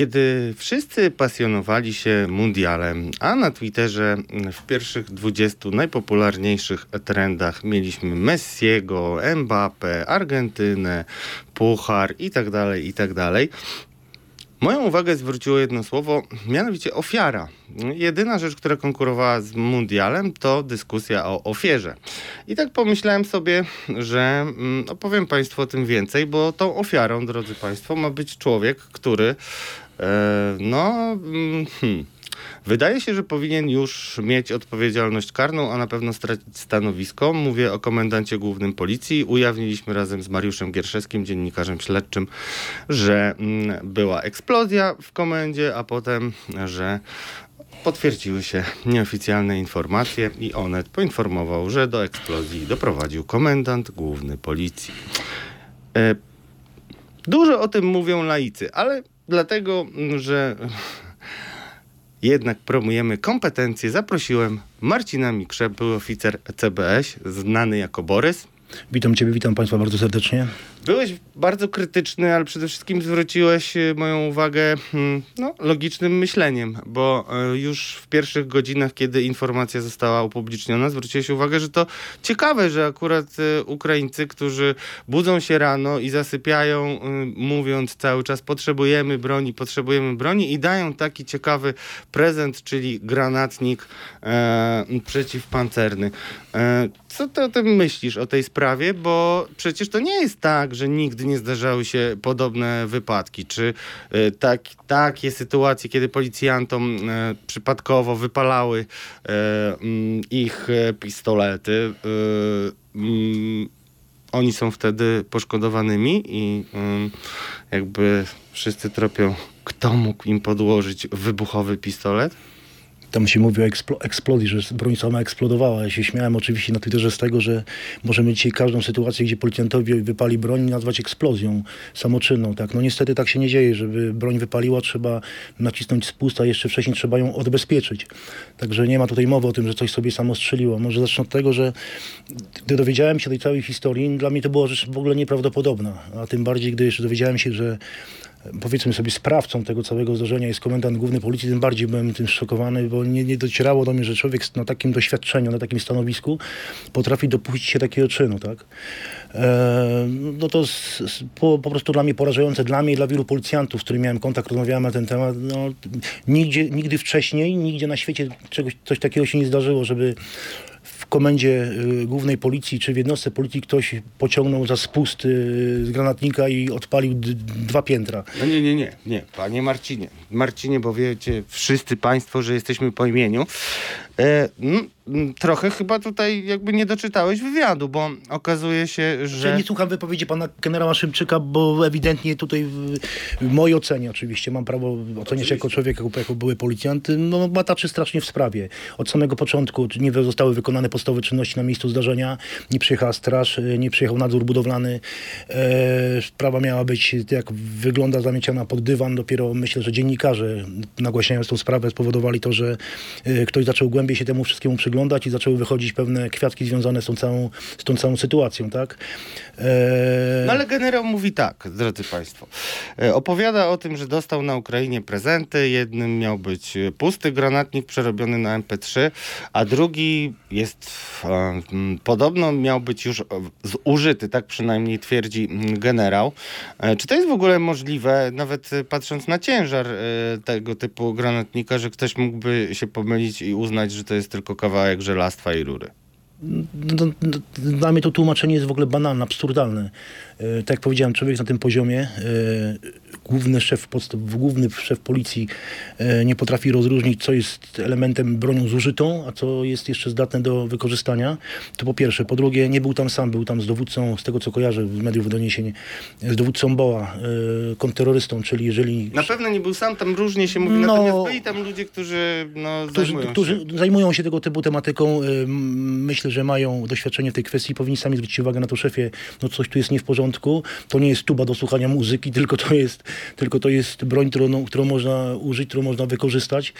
Kiedy wszyscy pasjonowali się mundialem, a na Twitterze w pierwszych 20 najpopularniejszych trendach mieliśmy Messiego, Mbappe, Argentynę, Puchar i tak dalej, i tak Moją uwagę zwróciło jedno słowo, mianowicie ofiara. Jedyna rzecz, która konkurowała z mundialem, to dyskusja o ofierze. I tak pomyślałem sobie, że mm, opowiem Państwu o tym więcej, bo tą ofiarą, drodzy Państwo, ma być człowiek, który no. Mm, hmm, Wydaje się, że powinien już mieć odpowiedzialność karną, a na pewno stracić stanowisko. Mówię o komendancie głównym policji. Ujawniliśmy razem z Mariuszem Gierszewskim, dziennikarzem śledczym, że mm, była eksplozja w komendzie, a potem, że potwierdziły się nieoficjalne informacje i Onet poinformował, że do eksplozji doprowadził komendant główny policji. E, dużo o tym mówią laicy, ale dlatego, że jednak promujemy kompetencje. Zaprosiłem Marcina Mikrze, były oficer CBS, znany jako Borys. Witam Ciebie, witam Państwa bardzo serdecznie. Byłeś bardzo krytyczny, ale przede wszystkim zwróciłeś e, moją uwagę hmm, no, logicznym myśleniem, bo e, już w pierwszych godzinach, kiedy informacja została upubliczniona, zwróciłeś uwagę, że to ciekawe, że akurat e, Ukraińcy, którzy budzą się rano i zasypiają, mówiąc cały czas potrzebujemy broni, potrzebujemy broni i dają taki ciekawy prezent, czyli granatnik e, przeciwpancerny. E, co ty o tym myślisz, o tej sprawie? Bo przecież to nie jest tak, że nigdy nie zdarzały się podobne wypadki. Czy y, tak, takie sytuacje, kiedy policjantom y, przypadkowo wypalały y, mm, ich pistolety, mm, oni są wtedy poszkodowanymi i jakby wszyscy tropią, kto mógł im podłożyć wybuchowy pistolet? Tam się mówi o eksplo eksplozji, że broń sama eksplodowała. Ja się śmiałem oczywiście na Twitterze z tego, że możemy dzisiaj każdą sytuację, gdzie policjantowi wypali broń, nazwać eksplozją samoczynną. Tak? No niestety tak się nie dzieje. Żeby broń wypaliła, trzeba nacisnąć spust, a jeszcze wcześniej trzeba ją odbezpieczyć. Także nie ma tutaj mowy o tym, że coś sobie samo strzeliło. Może zacznę od tego, że gdy dowiedziałem się tej całej historii, dla mnie to była rzecz w ogóle nieprawdopodobna. A tym bardziej, gdy jeszcze dowiedziałem się, że powiedzmy sobie sprawcą tego całego zdarzenia jest komendant główny policji, tym bardziej byłem tym szokowany, bo nie, nie docierało do mnie, że człowiek na takim doświadczeniu, na takim stanowisku potrafi dopuścić się takiego czynu, tak? E, no to z, z, po, po, prostu dla mnie porażające, dla mnie i dla wielu policjantów, z którymi miałem kontakt, rozmawiałem na ten temat, no, nigdzie, nigdy wcześniej, nigdzie na świecie czegoś, coś takiego się nie zdarzyło, żeby komendzie y, głównej policji czy w jednostce policji ktoś pociągnął za spust y, z granatnika i odpalił dwa piętra. No nie, nie, nie, nie, panie Marcinie. Marcinie, bo wiecie wszyscy państwo, że jesteśmy po imieniu. E, no, trochę chyba tutaj jakby nie doczytałeś wywiadu, bo okazuje się, że... Ja nie słucham wypowiedzi pana generała Szymczyka, bo ewidentnie tutaj w, w mojej ocenie oczywiście, mam prawo oceniać jako człowiek, jako, jako były policjant, no bataczy strasznie w sprawie. Od samego początku nie zostały wykonane podstawowe czynności na miejscu zdarzenia, nie przyjechała straż, nie przyjechał nadzór budowlany. E, sprawa miała być, jak wygląda, zamieciana pod dywan. Dopiero myślę, że dziennikarze nagłaśniając tą sprawę spowodowali to, że e, ktoś zaczął głębiej się temu wszystkiemu przyglądać i zaczęły wychodzić pewne kwiatki związane z tą całą, z tą całą sytuacją, tak? E... No ale generał mówi tak, drodzy Państwo. E, opowiada o tym, że dostał na Ukrainie prezenty. Jednym miał być pusty granatnik przerobiony na MP3, a drugi jest e, podobno miał być już zużyty, tak przynajmniej twierdzi generał. E, czy to jest w ogóle możliwe, nawet patrząc na ciężar tego typu granatnika, że ktoś mógłby się pomylić i uznać, że to jest tylko kawałek żelastwa i rury. No, no, dla mnie to tłumaczenie jest w ogóle banalne, absurdalne. E, tak jak powiedziałem, człowiek na tym poziomie, e, główny szef, główny szef policji e, nie potrafi rozróżnić, co jest elementem bronią zużytą, a co jest jeszcze zdatne do wykorzystania. To po pierwsze. Po drugie, nie był tam sam, był tam z dowódcą, z tego co kojarzę z mediów doniesień, z dowódcą BOA, kontrterrorystą, czyli jeżeli... Na pewno nie był sam, tam różnie się mówi, no, natomiast byli tam ludzie, którzy, no, którzy, zajmują którzy się. zajmują się tego typu tematyką. Myślę, że mają doświadczenie w tej kwestii, powinni sami zwrócić uwagę na to, szefie, no coś tu jest nie w porządku. To nie jest tuba do słuchania muzyki, tylko to jest, tylko to jest broń, którą, którą można użyć, którą można wykorzystać.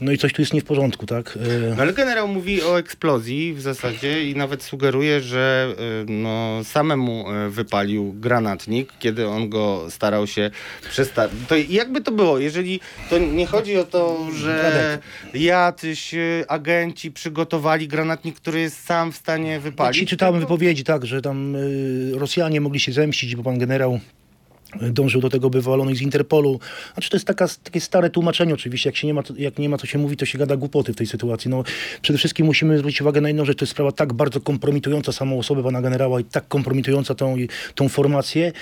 No i coś tu jest nie w porządku, tak? E, No ale generał mówi o eksplozji w zasadzie i nawet sugeruje, że y, no, samemu y, wypalił granatnik, kiedy on go starał się przestawić. To jakby to było, jeżeli to nie chodzi o to, że jacyś agenci przygotowali granatnik, który jest sam w stanie wypalić. Dzisiaj czytałem tylko- wypowiedzi, tak, że tam Rosjanie mogli się zemścić, bo pan generał dążył do tego, by ich z Interpolu. Znaczy to jest taka, takie stare tłumaczenie oczywiście. Jak, się nie ma, jak nie ma co się mówi, to się gada głupoty w tej sytuacji. No, przede wszystkim musimy zwrócić uwagę na jedną rzecz. To jest sprawa tak bardzo kompromitująca samą osobę pana generała i tak kompromitująca tą, tą formację,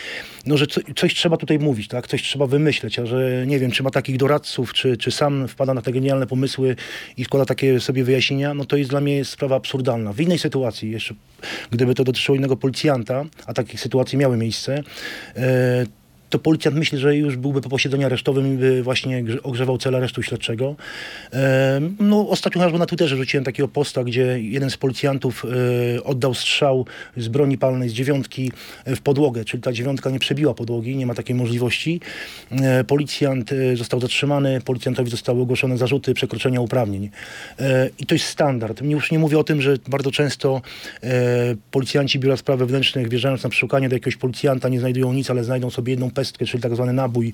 no, że co, coś trzeba tutaj mówić, tak? Coś trzeba wymyśleć, a że nie wiem, czy ma takich doradców, czy, czy sam wpada na te genialne pomysły i składa takie sobie wyjaśnienia, no to jest dla mnie sprawa absurdalna. W innej sytuacji, jeszcze gdyby to dotyczyło innego policjanta, a takich sytuacji miały miejsce, e, to policjant myśli, że już byłby po posiedzeniu aresztowym i by właśnie grze- ogrzewał cel aresztu śledczego. No, ostatnio chociażby na Twitterze rzuciłem takiego posta, gdzie jeden z policjantów e, oddał strzał z broni palnej z dziewiątki e, w podłogę, czyli ta dziewiątka nie przebiła podłogi, nie ma takiej możliwości. E, Policjant został zatrzymany, policjantowi zostały ogłoszone zarzuty przekroczenia uprawnień. I to jest standard. Już nie mówię o tym, że bardzo często policjanci Biura Spraw Wewnętrznych wjeżdżając na przeszukanie do jakiegoś policjanta nie znajdują nic, ale znajdą sobie jedną pestkę, czyli tak zwany nabój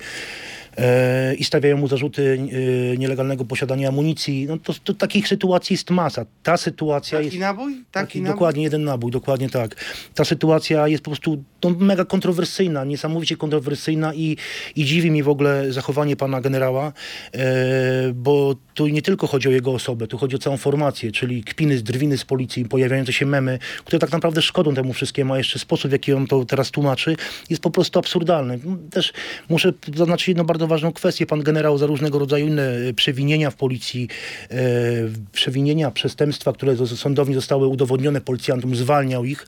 i stawiają mu zarzuty e, nielegalnego posiadania amunicji. No to, to takich sytuacji jest masa. Ta sytuacja jest... Taki nabój? Taki, Taki, nabój? dokładnie jeden nabój, dokładnie tak. Ta sytuacja jest po prostu no, mega kontrowersyjna, niesamowicie kontrowersyjna i, i dziwi mi w ogóle zachowanie pana generała, e, bo tu nie tylko chodzi o jego osobę, tu chodzi o całą formację, czyli kpiny, drwiny z policji, pojawiające się memy, które tak naprawdę szkodą temu wszystkiemu, a jeszcze sposób, w jaki on to teraz tłumaczy, jest po prostu absurdalny. Też muszę zaznaczyć jedną bardzo ważną kwestię. Pan generał za różnego rodzaju inne e, przewinienia w policji, e, przewinienia, przestępstwa, które sądownie zostały udowodnione policjantom, zwalniał ich,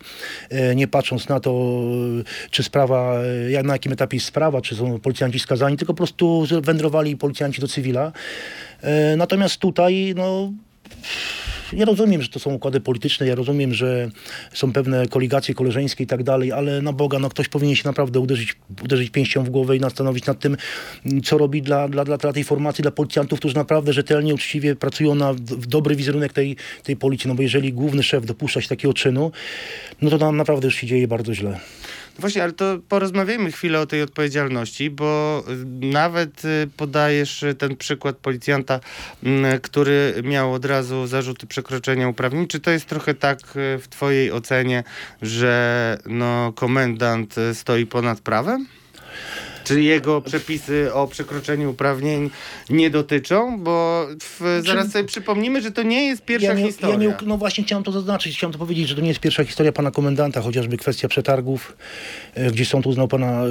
e, nie patrząc na to, e, czy sprawa, e, na jakim etapie jest sprawa, czy są policjanci skazani, tylko po prostu wędrowali policjanci do cywila. E, Natomiast tutaj, no, ja rozumiem, że to są układy polityczne, ja rozumiem, że są pewne koligacje koleżeńskie i tak dalej, ale na Boga, no ktoś powinien się naprawdę uderzyć, uderzyć pięścią w głowę i zastanowić nad tym, co robi dla, dla, dla, tej formacji, dla policjantów, którzy naprawdę rzetelnie, uczciwie pracują na w dobry wizerunek tej, tej policji. No bo jeżeli główny szef dopuszcza się takiego czynu, no to nam naprawdę już się dzieje bardzo źle. Właśnie, ale to porozmawiajmy chwilę o tej odpowiedzialności, bo y, nawet y, podajesz y, ten przykład policjanta, mm, który miał od razu zarzuty przekroczenia uprawnień. Czy to jest trochę tak w twojej ocenie, że no, komendant stoi ponad prawem? Czy jego przepisy o przekroczeniu uprawnień nie dotyczą? Bo w, zaraz sobie przypomnimy, że to nie jest pierwsza ja nie, historia. Ja nie, no właśnie chciałem to zaznaczyć, chciałem to powiedzieć, że to nie jest pierwsza historia pana komendanta, chociażby kwestia przetargów, e, gdzie sąd uznał pana, e,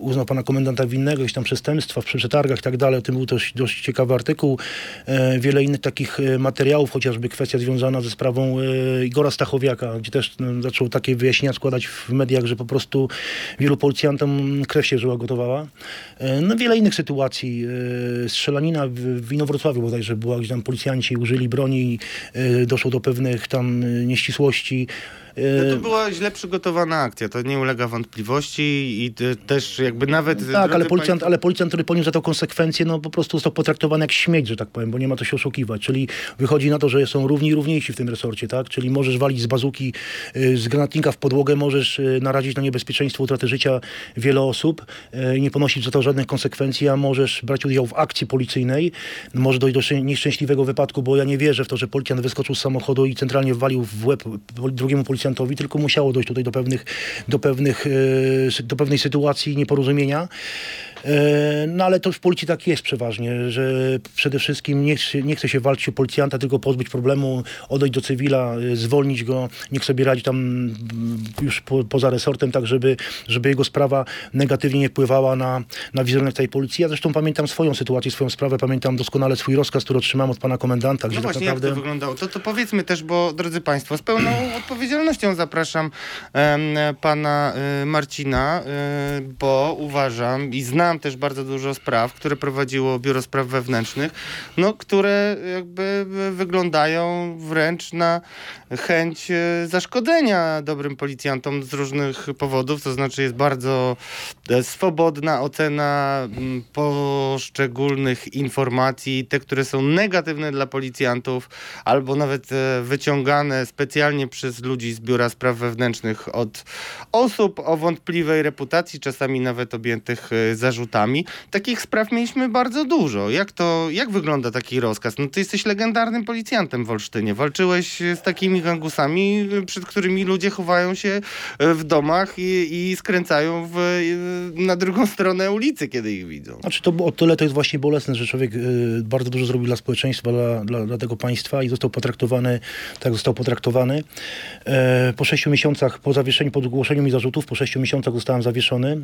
uznał pana komendanta winnego, jakieś tam przestępstwa przy przetargach i tak dalej. O tym był też dość ciekawy artykuł. E, Wiele innych takich materiałów, chociażby kwestia związana ze sprawą Igora Stachowiaka, gdzie też no, zaczął takie wyjaśnienia składać w mediach, że po prostu wielu policjantom krew się żyła E, No wiele innych sytuacji. E, Strzelanina w, w Inowrocławiu bodajże była, gdzie tam policjanci użyli broni e, doszło do pewnych tam nieścisłości. E, No to była źle przygotowana akcja, to nie ulega wątpliwości i też jakby nawet... Tak, ale policjant, ale policjant, który poniósł za to konsekwencje, no po prostu został potraktowany jak śmieć, że tak powiem, bo nie ma co się oszukiwać. Czyli wychodzi na to, że są równi i równiejsi w tym resorcie, tak? Czyli możesz walić z bazuki, y, z granatnika w podłogę, możesz y, narazić na niebezpieczeństwo utraty życia wiele osób y, nie ponosić za to żadnych konsekwencji, a możesz brać udział w akcji policyjnej. Może dojść do szczę- nieszczęśliwego wypadku, bo ja nie wierzę w to, że policjant wyskoczył z samochodu i centralnie walił w łeb drugiemu policjantowi, tylko musiało dojść tutaj do pewnych, do pewnych, sy- do pewnej sytuacji nieporozumienia. E, No ale to w policji tak jest przeważnie, że przede wszystkim nie, chce- nie chce się walczyć o policjanta, tylko pozbyć problemu, odejść do cywila, e, zwolnić go, niech sobie radzi tam mm, już po, poza resortem, tak żeby, żeby jego sprawa negatywnie nie wpływała na, na wizerunek tej policji. Ja zresztą pamiętam swoją sytuację, swoją sprawę, pamiętam doskonale swój rozkaz, który otrzymałem od pana komendanta, gdzie No tak właśnie, jak naprawdę... to wyglądało? To, to powiedzmy też, bo drodzy Państwo, z pełną odpowiedzialnością zapraszam em, pana y, Marcina, y, bo uważam i znam też bardzo dużo spraw, które prowadziło Biuro Spraw Wewnętrznych, no, które jakby wyglądają wręcz na chęć y, zaszkodzenia dobrym policjantom z różnych powodów, to znaczy jest bardzo e, swobodna ocena mm, poszczególnych informacji, te, które są negatywne dla policjantów, albo nawet e, wyciągane specjalnie przez ludzi z Biura Spraw Wewnętrznych od osób o wątpliwej reputacji, czasami nawet objętych e, zarzutami. Takich spraw mieliśmy bardzo dużo. Jak to, jak wygląda taki rozkaz? No ty jesteś legendarnym policjantem w Olsztynie. Walczyłeś e, z takimi gangusami, e, przed którymi ludzie chowają się e, w domach i, i skręcają w, e, na drugą stronę ulicy, kiedy ich widzą. Znaczy to o tyle to jest właśnie bolesne, że człowiek y, bardzo dużo zrobił dla społeczeństwa, dla, dla, dla tego państwa i został potraktowany, tak został potraktowany. E, po sześciu miesiącach, po zawieszeniu, po ogłoszeniu mi zarzutów, po sześciu miesiącach zostałem zawieszony.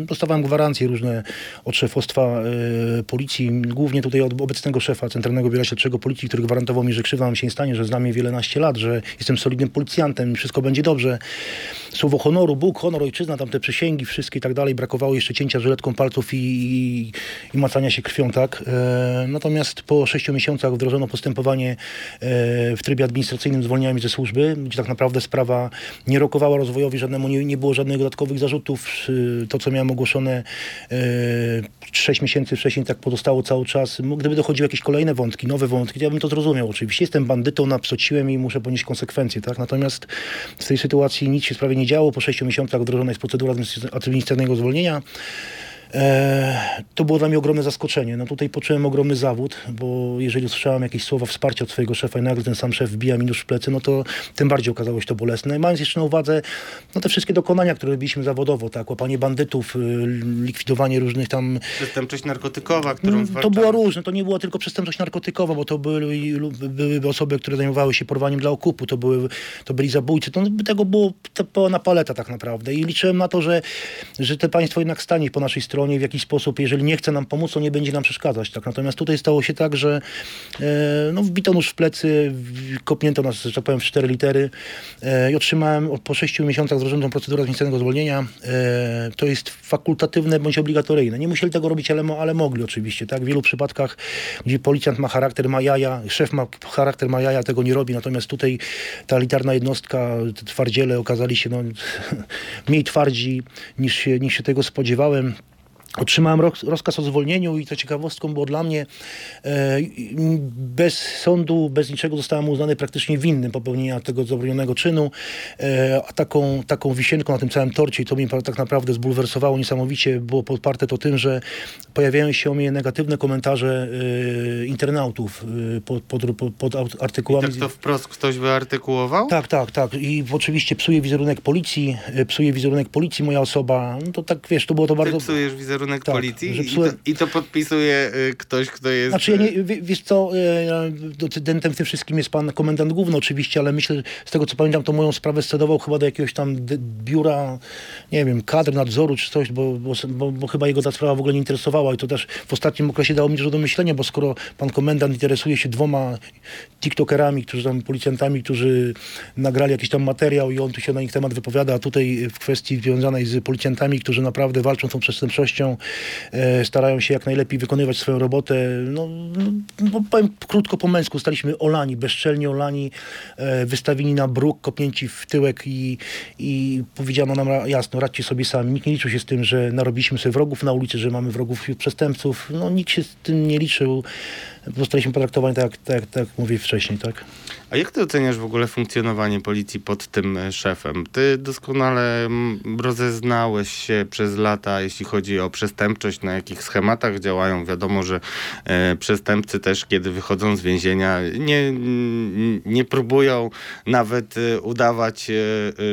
E, dostawałem gwarancje różne od szefostwa e, policji, głównie tutaj od obecnego szefa Centralnego Biura Śledczego Policji, który gwarantował mi, że krzywda nam się nie stanie, że znam mnie wielenaście lat, że jestem solidnym policjantem wszystko będzie dobrze. Słowo honoru, Bóg, honor, ojczyzna, tam te przysięgi, wszystkie i tak dalej. Brakowało jeszcze cięcia żyletką palców i, i, i macania się krwią, tak. E, natomiast po sześciu miesiącach wdrożono postępowanie e, w trybie administracyjnym zwolnienia mnie ze służby, gdzie tak naprawdę sprawa nie rokowała rozwojowi żadnemu, nie, nie było żadnych dodatkowych zarzutów. E, To, co miałem ogłoszone sześć miesięcy wcześniej, tak pozostało cały czas. Gdyby dochodziły jakieś kolejne wątki, nowe wątki, to ja bym to zrozumiał oczywiście. Jestem bandytą, napsociłem i muszę ponieść konsekwencje, tak. Natomiast w tej sytuacji nic się w sprawie nie działo. Po sześciu miesiącach wdrożona jest procedura administracy- administracyjnego zwolnienia. E, to było dla mnie ogromne zaskoczenie. No tutaj poczułem ogromny zawód, bo jeżeli usłyszałem jakieś słowa wsparcia od swojego szefa i nagle ten sam szef wbija mi nóż w plecy, no to tym bardziej okazało się to bolesne. Mając jeszcze na uwadze no, te wszystkie dokonania, które robiliśmy zawodowo, tak, łapanie bandytów, y, likwidowanie różnych tam Przestępczość narkotykowa, którą Mm, To było różne, to nie była tylko przestępczość narkotykowa, bo to były, były osoby, które zajmowały się porwaniem dla okupu, to, były, to byli zabójcy, to tego było to pełna paleta tak naprawdę i liczyłem na to, że, że te państwo jednak stanie po naszej stronie w jakiś sposób, jeżeli nie chce nam pomóc, to nie będzie nam przeszkadzać. Tak? Natomiast tutaj stało się tak, że e, no, wbito nóż w plecy, kopnięto nas, że tak powiem, w cztery litery e, i otrzymałem po sześciu miesiącach wdrożoną procedurę administracyjnego zwolnienia. E, to jest fakultatywne bądź obligatoryjne. Nie musieli tego robić, ale, ale mogli oczywiście. Tak? W wielu przypadkach, gdzie policjant ma charakter, ma jaja, szef ma charakter, ma jaja, tego nie robi. Natomiast tutaj ta elitarna jednostka, twardziele okazali się no, mniej twardzi niż się, niż się tego spodziewałem. Otrzymałem roz, rozkaz o zwolnieniu i to ciekawostką było dla mnie, e, bez sądu, bez niczego zostałem uznany praktycznie winnym popełnienia tego zabronionego czynu, e, a taką, taką wisienką na tym całym torcie i to mnie tak naprawdę zbulwersowało niesamowicie, było podparte to tym, że pojawiają się o mnie negatywne komentarze e, internautów pod, pod, pod, pod aut- I artykułami. tak to wprost ktoś wyartykułował? Tak, tak, tak. I oczywiście psuje wizerunek policji, psuje wizerunek policji moja osoba. No to tak, wiesz, to było to Ty bardzo... psujesz wizerunek Tak, policji i, to, i to podpisuje y, ktoś, kto jest... Znaczy, ja nie, wie- wiesz co, e, decydentem w tym wszystkim jest pan komendant główny oczywiście, ale myślę, z tego co pamiętam, to moją sprawę scedował chyba do jakiegoś tam biura, nie wiem, kadr nadzoru czy coś, bo, bo, bo, bo chyba jego ta sprawa w ogóle nie interesowała i to też w ostatnim okresie dało mi dużo do myślenia, bo skoro pan komendant interesuje się dwoma tiktokerami, którzy tam, policjantami, którzy nagrali jakiś tam materiał i on tu się na ich temat wypowiada, a tutaj w kwestii związanej z policjantami, którzy naprawdę walczą z tą przestępczością, e, starają się jak najlepiej wykonywać swoją robotę. No, no powiem krótko po męsku, staliśmy olani, bezczelnie olani, e, wystawieni na bruk, kopnięci w tyłek i, i powiedziano nam jasno, radźcie sobie sami. Nikt nie liczył się z tym, że narobiliśmy sobie wrogów na ulicy, że mamy wrogów przestępców. No nikt się z tym nie liczył. Zostaliśmy potraktowani tak, tak, tak mówię wcześniej, tak? A jak ty oceniasz w ogóle funkcjonowanie policji pod tym e, szefem? Ty doskonale rozeznałeś się przez lata, jeśli chodzi o przestępczość, na jakich schematach działają. Wiadomo, że e, przestępcy też, kiedy wychodzą z więzienia, nie, nie próbują nawet e, udawać, e,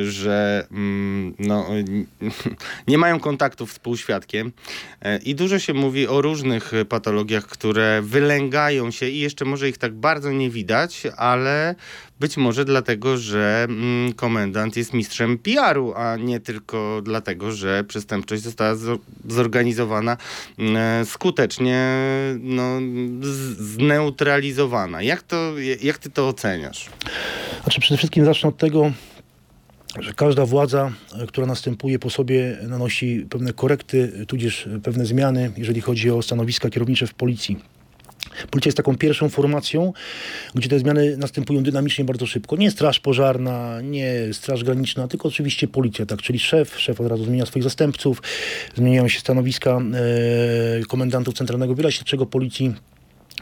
że no, nie mają kontaktów z półświadkiem. I dużo się mówi o różnych patologiach, które wylęgają się i jeszcze może ich tak bardzo nie widać, ale być może dlatego, że mm, komendant jest mistrzem PR-u, a nie tylko dlatego, że przestępczość została zo- zorganizowana mm, e, skutecznie no, zneutralizowana. Jak, to, jak ty to oceniasz? Znaczy przede wszystkim zacznę od tego, że każda władza, e, która następuje po sobie, nanosi pewne korekty, tudzież e, pewne zmiany, jeżeli chodzi o stanowiska kierownicze w policji. Policja jest taką pierwszą formacją, gdzie te zmiany następują dynamicznie bardzo szybko. Nie straż pożarna, nie straż graniczna, tylko oczywiście policja, tak, czyli szef, szef od razu zmienia swoich zastępców, zmieniają się stanowiska e, komendantów Centralnego Biura Śledczego Policji.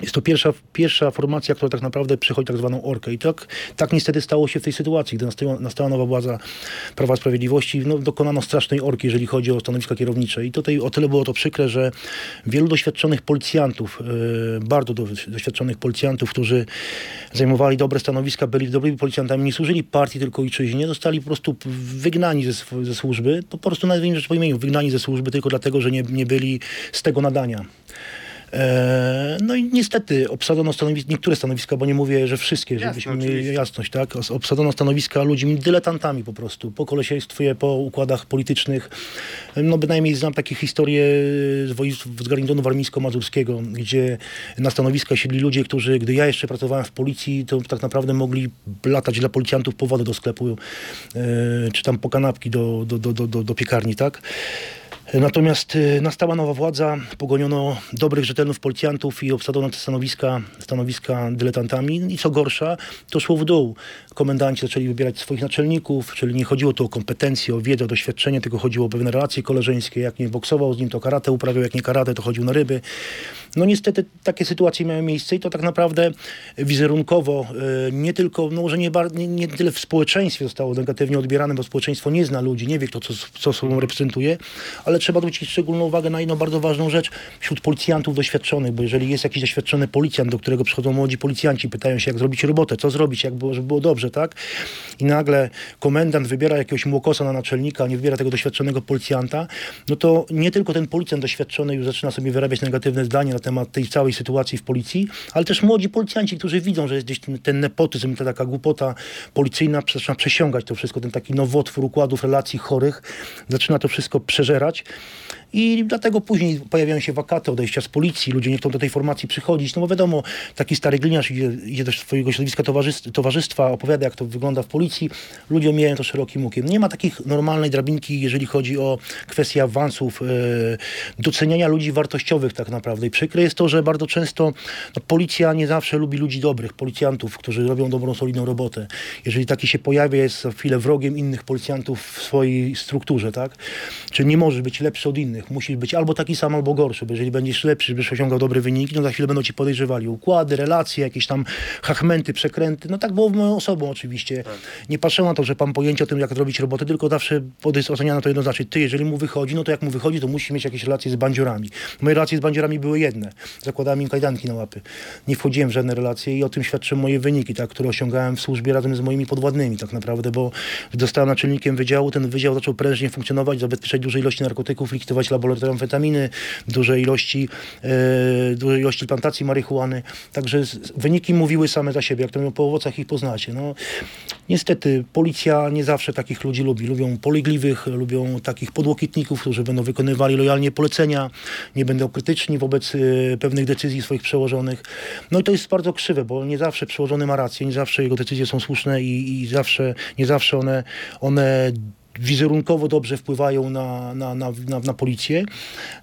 Jest to pierwsza, pierwsza formacja, która tak naprawdę przechodzi tak zwaną orkę. I tak, tak niestety stało się w tej sytuacji, gdy nastała, nastała nowa władza Prawa Sprawiedliwości. No, dokonano strasznej orki, jeżeli chodzi o stanowiska kierownicze. I tutaj o tyle było to przykre, że wielu doświadczonych policjantów, e, bardzo do, doświadczonych policjantów, którzy zajmowali dobre stanowiska, byli dobrymi policjantami, nie służyli partii, tylko ojczyźnie, zostali po prostu wygnani ze, ze służby, po prostu nazwijmy rzecz po imieniu, wygnani ze służby tylko dlatego, że nie, nie byli z tego nadania. E, No i niestety obsadzono stanowiska, niektóre stanowiska, bo nie mówię, że wszystkie, Jasne, żebyśmy mieli oczywiście. jasność, tak? Obsadzono stanowiska ludźmi dyletantami po prostu, po kolesiejstwie, po układach politycznych. No bynajmniej znam takie historie z, wojsk- z garnizonu warmińsko-mazurskiego, gdzie na stanowiska siedli ludzie, którzy, gdy ja jeszcze pracowałem w policji, to tak naprawdę mogli latać dla policjantów po wodę do sklepu, e, czy tam po kanapki do, do, do, do, do, do piekarni, tak? Natomiast y, nastała nowa władza, pogoniono dobrych, rzetelnych policjantów i obsadzono te stanowiska, stanowiska dyletantami. I co gorsza, to szło w dół. Komendanci zaczęli wybierać swoich naczelników, czyli nie chodziło tu o kompetencje, o wiedzę, o doświadczenie, tylko chodziło o pewne relacje koleżeńskie. Jak nie boksował z nim, to karate uprawiał, jak nie karate, to chodził na ryby. No niestety takie sytuacje miały miejsce i to tak naprawdę wizerunkowo y, nie tylko, no może nie, nie, nie tyle w społeczeństwie zostało negatywnie odbierane, bo społeczeństwo nie zna ludzi, nie wie kto co, co sobą reprezentuje, ale trzeba zwrócić szczególną uwagę na jedną bardzo ważną rzecz wśród policjantów doświadczonych, bo jeżeli jest jakiś doświadczony policjant, do którego przychodzą młodzi policjanci, pytają się jak zrobić robotę, co zrobić, jak było, żeby było dobrze, tak? I nagle komendant wybiera jakiegoś młokosa na naczelnika, nie wybiera tego doświadczonego policjanta, no to nie tylko ten policjant doświadczony już zaczyna sobie wyrabiać negatywne zdanie na temat tej całej sytuacji w policji, ale też młodzi policjanci, którzy widzą, że jest gdzieś ten, ten nepotyzm, ta taka głupota policyjna zaczyna przesiągać to wszystko, ten taki nowotwór układów, relacji chorych, zaczyna to wszystko przeżerać. I dlatego później pojawiają się wakaty, odejścia z policji, ludzie nie chcą do tej formacji przychodzić, no bo wiadomo, taki stary gliniarz idzie, idzie do swojego środowiska towarzystw, towarzystwa, opowiada jak to wygląda w policji, ludzie omijają to szerokim łukiem. Nie ma takich normalnej drabinki, jeżeli chodzi o kwestię awansów, e, doceniania ludzi wartościowych tak naprawdę. I przykre jest to, że bardzo często no, policja nie zawsze lubi ludzi dobrych, policjantów, którzy robią dobrą, solidną robotę. Jeżeli taki się pojawia, jest za chwilę wrogiem innych policjantów w swojej strukturze, tak? Czyli nie możesz być lepszy od innych, musisz być albo taki sam, albo gorszy, bo jeżeli będziesz lepszy, będziesz osiągał dobre wyniki, no za chwilę będą ci podejrzewali układy, relacje, jakieś tam hachmenty, przekręty. No tak było moją osobą oczywiście. Nie patrzyłem na to, że mam pojęcie o tym, jak zrobić robotę, tylko zawsze podejść oceniano to jednoznacznie. Ty, jeżeli mu wychodzi, no to jak mu wychodzi, to musi mieć jakieś relacje z bandziorami. Moje relacje z bandziorami były jedne. Zakładałem im kajdanki na łapy. Nie wchodziłem w żadne relacje i o tym świadczą moje wyniki, tak, które osiągałem w służbie razem z moimi podwładnymi tak naprawdę, bo gdy zostałem naczelnikiem wydziału, ten wydział zaczął prężnie funkcjonować, zabezpieczać duże ilości narkotyków, likwidować laboratorium amfetaminy, duże ilości, e, duże ilości plantacji marihuany. Także wyniki mówiły same za siebie, jak to mówią, po owocach ich poznacie. No, niestety policja nie zawsze takich ludzi lubi. Lubią polegliwych, lubią takich podłokietników, którzy będą wykonywali lojalnie polecenia, nie będą krytyczni wobec e, pewnych decyzji swoich przełożonych. No i to jest bardzo krzywe, bo nie zawsze przełożony ma rację, nie zawsze jego decyzje są słuszne i, i zawsze, nie zawsze one, one wizerunkowo dobrze wpływają na, na, na, na, na policję.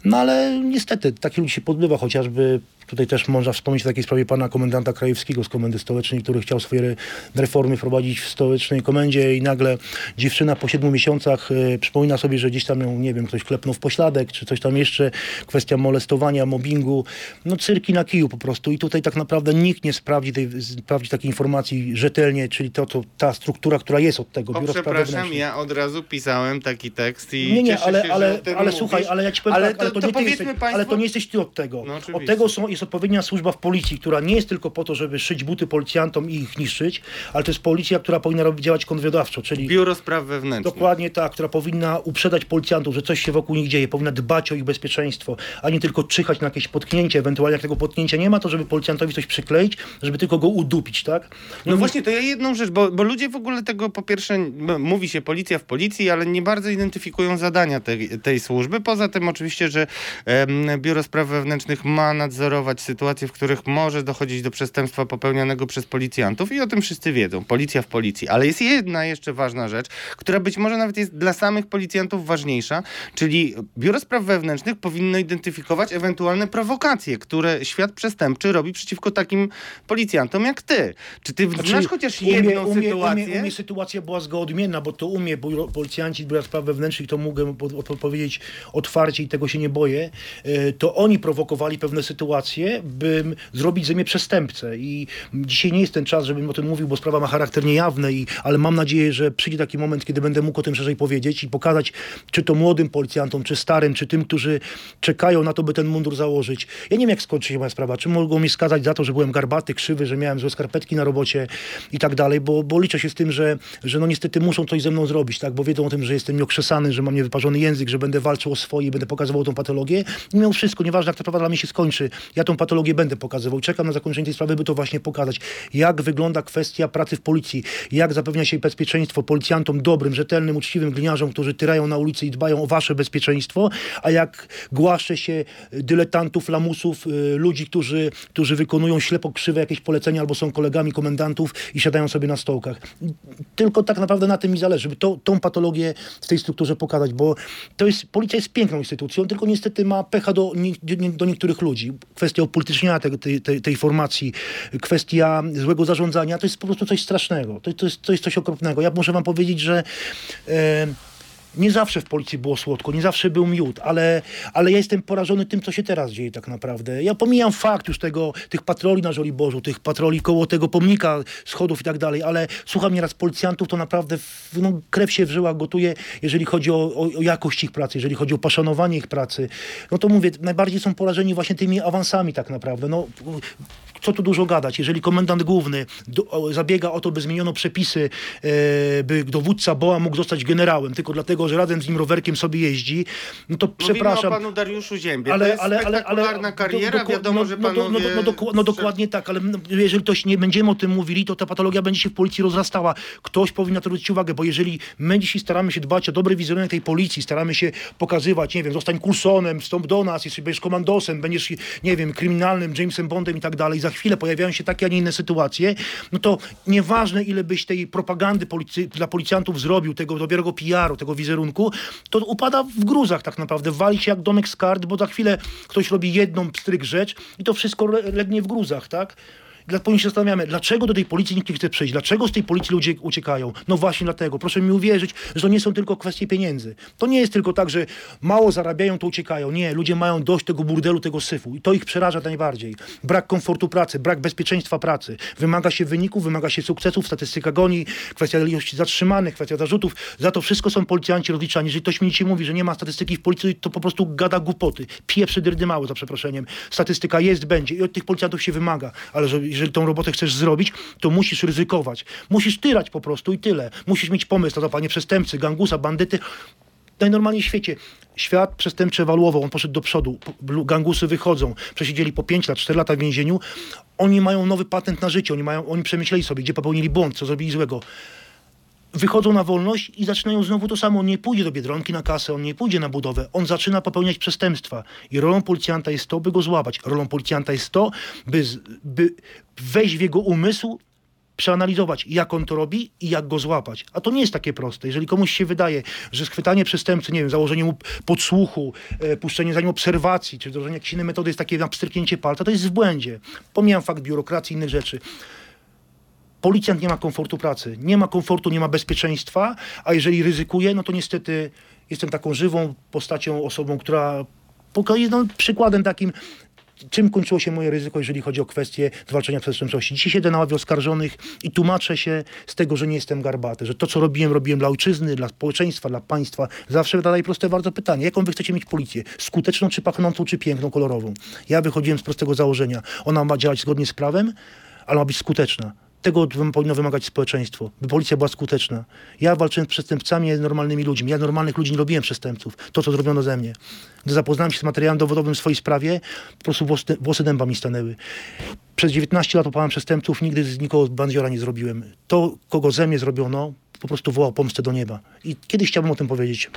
No ale niestety takich ludzi się podbywa, chociażby tutaj też można wspomnieć o takiej sprawie pana komendanta Krajewskiego z Komendy Stołecznej, który chciał swoje re- reformy wprowadzić w stołecznej komendzie i nagle dziewczyna po siedmiu miesiącach e, przypomina sobie, że gdzieś tam ją, nie wiem, ktoś klepnął w pośladek, czy coś tam jeszcze, kwestia molestowania, mobbingu, no cyrki na kiju po prostu. I tutaj tak naprawdę nikt nie sprawdzi, tej, sprawdzi takiej informacji rzetelnie, czyli to, to, ta struktura, która jest od tego, O, Biuro przepraszam, ja od razu pisałem taki tekst i Nie, nie, ale, się, ale, ale słuchaj, ale ja ci powiem ale tak, ale to, to, nie ty powiedzmy jesteś, ale to nie jesteś ty od tego. No, od tego są, jest odpowiednia służba w policji, która nie jest tylko po to, żeby szyć buty policjantom i ich niszczyć, ale to jest policja, która powinna robić, działać konwiodawczo, czyli Biuro Spraw Wewnętrznych. Dokładnie tak, która powinna uprzedzać policjantów, że coś się wokół nich dzieje, powinna dbać o ich bezpieczeństwo, a nie tylko czyhać na jakieś potknięcie, ewentualnie jak tego potknięcia nie ma, to żeby policjantowi coś przykleić, żeby tylko go udupić, tak? No właśnie, to ja jedną rzecz, bo, bo ludzie w ogóle tego po pierwsze, mówi się policja w policji, ale nie bardzo identyfikują zadania tej, tej służby. Poza tym oczywiście, że em, Biuro Spraw Wewnętrznych ma nadzorować wyeliminować sytuacje, w których może dochodzić do przestępstwa popełnianego przez policjantów i o tym wszyscy wiedzą. Policja w policji. Ale jest jedna jeszcze ważna rzecz, która być może nawet jest dla samych policjantów ważniejsza, czyli Biuro Spraw Wewnętrznych powinno identyfikować ewentualne prowokacje, które świat przestępczy robi przeciwko takim policjantom jak ty. Czy ty Znaczy, znasz chociaż jedną u mnie, sytuację? U mnie, sytuacja była zgoła odmienna, bo to u mnie biuro- policjanci Biura Spraw Wewnętrznych, to mogę po- po- powiedzieć otwarcie i tego się nie boję, e, to oni prowokowali pewne sytuacje, bym zrobić ze mnie przestępcę. I dzisiaj nie jest ten czas, żebym o tym mówił, bo sprawa ma charakter niejawny, i, ale mam nadzieję, że przyjdzie taki moment, kiedy będę mógł o tym szerzej powiedzieć i pokazać, czy to młodym policjantom, czy starym, czy tym, którzy czekają na to, by ten mundur założyć. Ja nie wiem, jak skończy się moja sprawa. Czy mogą mnie skazać za to, że byłem garbaty, krzywy, że miałem złe skarpetki na robocie i tak dalej, bo, bo liczę się z tym, że, że no niestety muszą coś ze mną zrobić, tak? bo wiedzą o tym, że jestem nieokrzesany, że mam niewyparzony język, że będę walczył o swoje będę pokazywał tą patologię. I mimo wszystko, nieważne jak ta sprawa dla mnie się skończy, ja tą patologię będę pokazywał. Czekam na zakończenie tej sprawy, by to właśnie pokazać. Jak wygląda kwestia pracy w policji, jak zapewnia się bezpieczeństwo policjantom dobrym, rzetelnym, uczciwym gliniarzom, którzy tyrają na ulicy i dbają o wasze bezpieczeństwo, a jak głaszcze się dyletantów, lamusów, y, ludzi, którzy, którzy wykonują ślepo krzywe jakieś polecenia albo są kolegami komendantów i siadają sobie na stołkach. Tylko tak naprawdę na tym mi zależy, żeby to, tą patologię w tej strukturze pokazać, bo to jest, policja jest piękną instytucją, tylko niestety ma pecha do, nie, do niektórych ludzi. Kwestia upolitycznienia tej, tej, tej, tej formacji, kwestia złego zarządzania, to jest po prostu coś strasznego. To, to, jest, to jest coś okropnego. Ja muszę wam powiedzieć, że nie zawsze w policji było słodko, nie zawsze był miód, ale, ale ja jestem porażony tym, co się teraz dzieje tak naprawdę. Ja pomijam fakt już tego, tych patroli na Żoliborzu, tych patroli koło tego pomnika, schodów i tak dalej, ale słucham nieraz policjantów, to naprawdę no, krew się w żyłach gotuje, jeżeli chodzi o, o, o jakość ich pracy, jeżeli chodzi o poszanowanie ich pracy. No to mówię, najbardziej są porażeni właśnie tymi awansami tak naprawdę. No, co tu dużo gadać, jeżeli komendant główny do, o, zabiega o to, by zmieniono przepisy, e, by dowódca BOA mógł zostać generałem, tylko dlatego, że razem z nim rowerkiem sobie jeździ, no to Mówimy przepraszam. o panu Dariuszu Ziębie. Ale, to jest ale, ale, ale, kariera. do- do- Wiadomo, no, że no, panowie... no, no, no, doku- no dokładnie tak, ale no, jeżeli ktoś nie będziemy o tym mówili, to ta patologia będzie się w policji rozrastała. Ktoś powinien na to zwrócić uwagę, bo jeżeli my dzisiaj staramy się dbać o dobry wizerunek tej policji, staramy się pokazywać, nie wiem, zostań Coulsonem, wstąp do nas, jeśli będziesz komandosem, będziesz, nie wiem, kryminalnym, Jamesem Bondem i tak dalej, za chwilę pojawiają się takie, a nie inne sytuacje, no to nieważne ile byś tej propagandy policy, dla policjantów zrobił, tego dobrego PR-u, tego wizerunku, to upada w gruzach tak naprawdę, wali się jak domek z kart, bo za chwilę ktoś robi jedną pstryk rzecz i to wszystko le- legnie w gruzach, tak? Dla, później się zastanawiamy, dlaczego do tej policji nikt nie chce przyjść, dlaczego z tej policji ludzie uciekają. No właśnie dlatego. Proszę mi uwierzyć, że to nie są tylko kwestie pieniędzy. To nie jest tylko tak, że mało zarabiają, to uciekają. Nie, ludzie mają dość tego burdelu, tego syfu i to ich przeraża najbardziej. Brak komfortu pracy, brak bezpieczeństwa pracy. Wymaga się wyników, wymaga się sukcesów, statystyka goni, kwestia ilości zatrzymanych, kwestia zarzutów. Za to wszystko są policjanci rozliczani. Jeżeli ktoś mi dzisiaj mówi, że nie ma statystyki w policji, to po prostu gada głupoty. Pije przydyrdy mało, za przeproszeniem. Statystyka jest, będzie i od tych policjantów się wymaga. Ale że, jeżeli tą robotę chcesz zrobić, to musisz ryzykować. Musisz tyrać po prostu i tyle. Musisz mieć pomysł na zapalenie przestępcy, gangusa, bandyty. Najnormalniej w świecie. Świat przestępczy ewaluował, on poszedł do przodu. Gangusy wychodzą, przesiedzieli po 5 lat, 4 lata w więzieniu. Oni mają nowy patent na życie, oni, mają, oni przemyśleli sobie, gdzie popełnili błąd, co zrobili złego wychodzą na wolność i zaczynają znowu to samo. On nie pójdzie do Biedronki na kasę, on nie pójdzie na budowę. On zaczyna popełniać przestępstwa. I rolą policjanta jest to, by go złapać. Rolą policjanta jest to, by, by wejść w jego umysł, przeanalizować, jak on to robi i jak go złapać. A to nie jest takie proste. Jeżeli komuś się wydaje, że schwytanie przestępcy, nie wiem, założenie mu podsłuchu, e, puszczenie za nim obserwacji, czy wdrożenie jakiejś innej metody jest takie na pstryknięcie palca, to jest w błędzie. Pomijam fakt biurokracji i innych rzeczy. Policjant nie ma komfortu pracy, nie ma komfortu, nie ma bezpieczeństwa, a jeżeli ryzykuje, no to niestety jestem taką żywą postacią, osobą, która pokazuje no, przykładem takim, czym kończyło się moje ryzyko, jeżeli chodzi o kwestię zwalczania przestępczości. Dzisiaj siedzę na ławie oskarżonych i tłumaczę się z tego, że nie jestem garbaty, że to, co robiłem, robiłem dla ojczyzny, dla społeczeństwa, dla państwa. Zawsze zadaję proste bardzo pytanie, jaką wy chcecie mieć policję? Skuteczną, czy pachnącą, czy piękną, kolorową? Ja wychodziłem z prostego założenia. Ona ma działać zgodnie z prawem, ale ma być skuteczna. Tego powinno wymagać społeczeństwo, by policja była skuteczna. Ja walczyłem z przestępcami, z normalnymi ludźmi. Ja normalnych ludzi nie robiłem przestępców. To, co zrobiono ze mnie. Gdy zapoznałem się z materiałem dowodowym w swojej sprawie, po prostu włosy, włosy dęba mi stanęły. Przez 19 lat opałem przestępców, nigdy z nikogo bandziora nie zrobiłem. To, kogo ze mnie zrobiono, po prostu wołał pomstę do nieba. I kiedyś chciałbym o tym powiedzieć.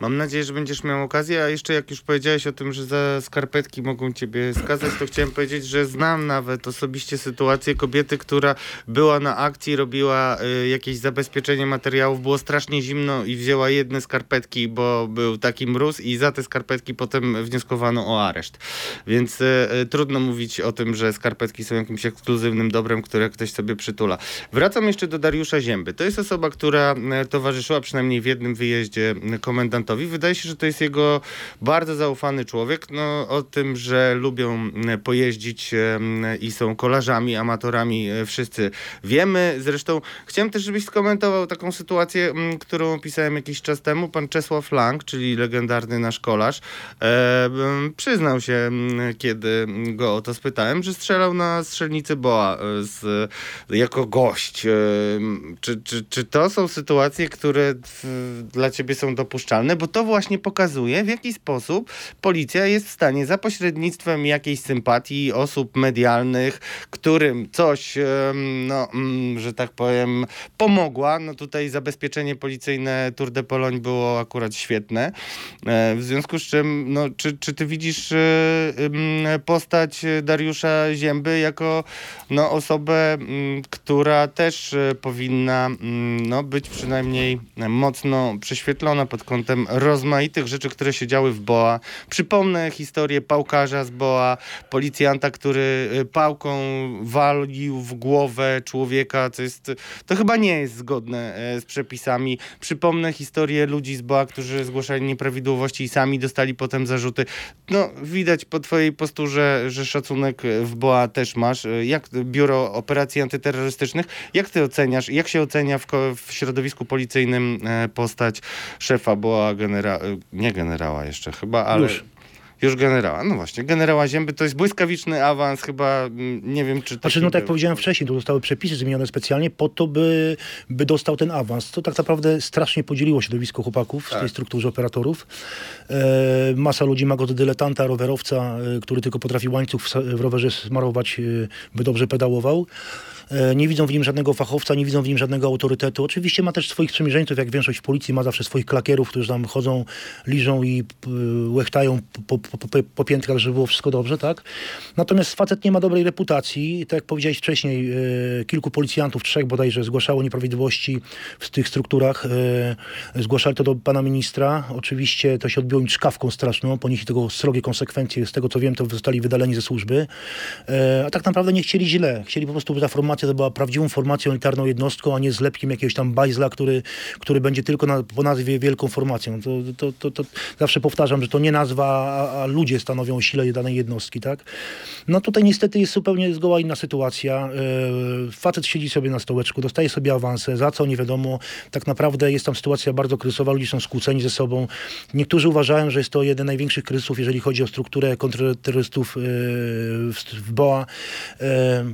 Mam nadzieję, że będziesz miał okazję, a jeszcze jak już powiedziałeś o tym, że za skarpetki mogą ciebie skazać, to chciałem powiedzieć, że znam nawet osobiście sytuację kobiety, która była na akcji, robiła y, jakieś zabezpieczenie materiałów, było strasznie zimno i wzięła jedne skarpetki, bo był taki mróz i za te skarpetki potem wnioskowano o areszt. Więc y, y, trudno mówić o tym, że skarpetki są jakimś ekskluzywnym dobrem, które ktoś sobie przytula. Wracam jeszcze do Dariusza Zięby. To jest osoba, która e, towarzyszyła przynajmniej w jednym wyjeździe e, komendantowi. Wydaje się, że to jest jego bardzo zaufany człowiek. No, o tym, że lubią e, pojeździć e, i są kolarzami, amatorami, e, wszyscy wiemy. Zresztą chciałem też, żebyś skomentował taką sytuację, m, którą opisałem jakiś czas temu. Pan Czesław Lang, czyli legendarny nasz kolarz, e, przyznał się, kiedy go o to spytałem, że strzelał na strzelnicy Boa e, z, jako gość. Czy, czy, czy to są sytuacje, które dla ciebie są dopuszczalne? Bo to właśnie pokazuje, w jaki sposób policja jest w stanie za pośrednictwem jakiejś sympatii osób medialnych, którym coś, no, mm, że tak powiem, pomogła. No tutaj zabezpieczenie policyjne Tour de Pologne było akurat świetne. E, W związku z czym, no, czy, czy ty widzisz e, postać Dariusza Zięby jako no, osobę, mm, która też e, powinna mm, no, być przynajmniej mocno prześwietlona pod kątem rozmaitych rzeczy, które się działy w BOA. Przypomnę historię pałkarza z BOA, policjanta, który e, pałką walił w głowę człowieka, co jest, to chyba nie jest zgodne e, z przepisami. Przypomnę historię ludzi z BOA, którzy zgłaszali nieprawidłowości i sami dostali potem zarzuty. No, widać po twojej posturze, że szacunek w BOA też masz. Jak Biuro Operacji Antyterrorystycznych, jak ty oceniasz, jak się ocenia w, w środowisku policyjnym e, postać szefa BOA, genera- nie generała jeszcze chyba, ale... Już. Już generała, no właśnie, generała Zięby to jest błyskawiczny awans, chyba mm, nie wiem czy. Znaczy, no tak jak powiedziałem wcześniej, to zostały przepisy zmienione specjalnie po to, by, by dostał ten awans. To tak naprawdę strasznie podzieliło środowisko chłopaków w Tak. tej strukturze operatorów. E, masa ludzi ma go do dyletanta, rowerowca, e, który tylko potrafi łańcuch w, w rowerze smarować, e, by dobrze pedałował. E, Nie widzą w nim żadnego fachowca, nie widzą w nim żadnego autorytetu. Oczywiście ma też swoich sprzymierzeńców, jak większość policji ma zawsze swoich klakierów, którzy tam chodzą, liżą i p- łechtają po, po, po, po piętrach, żeby było wszystko dobrze, tak? Natomiast facet nie ma dobrej reputacji. Tak jak powiedziałeś wcześniej, e, kilku policjantów, trzech bodajże, zgłaszało nieprawidłowości w tych strukturach. E, zgłaszali to do pana ministra. Oczywiście to się odbiło im czkawką straszną, ponieśli tego srogie konsekwencje. Z tego co wiem, to zostali wydaleni ze służby. E, a tak naprawdę nie chcieli źle. Chcieli po prostu, by ta to była prawdziwą formacją elitarną jednostką, a nie zlepkiem jakiegoś tam bajzla, który, który będzie tylko na, po nazwie wielką formacją. To, to, to, to zawsze powtarzam, że to nie nazwa, a, a ludzie stanowią sile danej jednostki, tak? No tutaj niestety jest zupełnie zgoła inna sytuacja. E, facet siedzi sobie na stołeczku, dostaje sobie awansę, za co nie wiadomo. Tak naprawdę jest tam sytuacja bardzo kryzysowa, ludzie są skłóceni ze sobą. Niektórzy uważają, że jest to jeden z największych kryzysów, jeżeli chodzi o strukturę kontrterrorystów e, w, w BOA. E,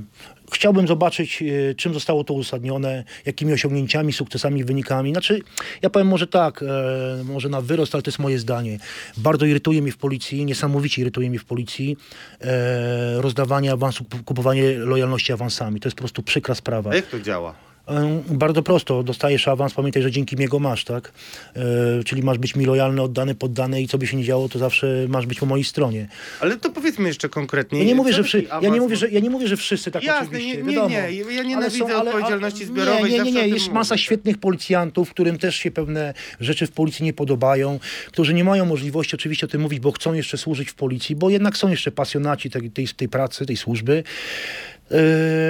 Chciałbym zobaczyć, e, czym zostało to uzasadnione, jakimi osiągnięciami, sukcesami, wynikami. Znaczy, ja powiem może tak, e, może na wyrost, ale to jest moje zdanie. Bardzo irytuje mnie w policji, niesamowicie irytuje mnie w policji e, rozdawanie awansu, kupowanie lojalności awansami. To jest po prostu przykra sprawa. A jak to działa? Bardzo prosto, dostajesz awans, pamiętaj, że dzięki mnie go masz, tak? E, czyli masz być mi lojalny, oddany, poddany i co by się nie działo, to zawsze masz być po mojej stronie. Ale to powiedzmy jeszcze konkretnie. Ja nie mówię, że, wszy, ja nie mówię, że, ja nie mówię, że wszyscy tak Jasne, oczywiście, nie, nie, wiadomo. nie, ja Ale nienawidzę są- ale- odpowiedzialności ale- zbiorowej, Nie, nie, nie, nie. jest mówię, masa świetnych policjantów, którym też się pewne rzeczy w policji nie podobają, którzy nie mają możliwości oczywiście o tym mówić, bo chcą jeszcze służyć w policji, bo jednak są jeszcze pasjonaci tej, tej, tej pracy, tej służby. Yy,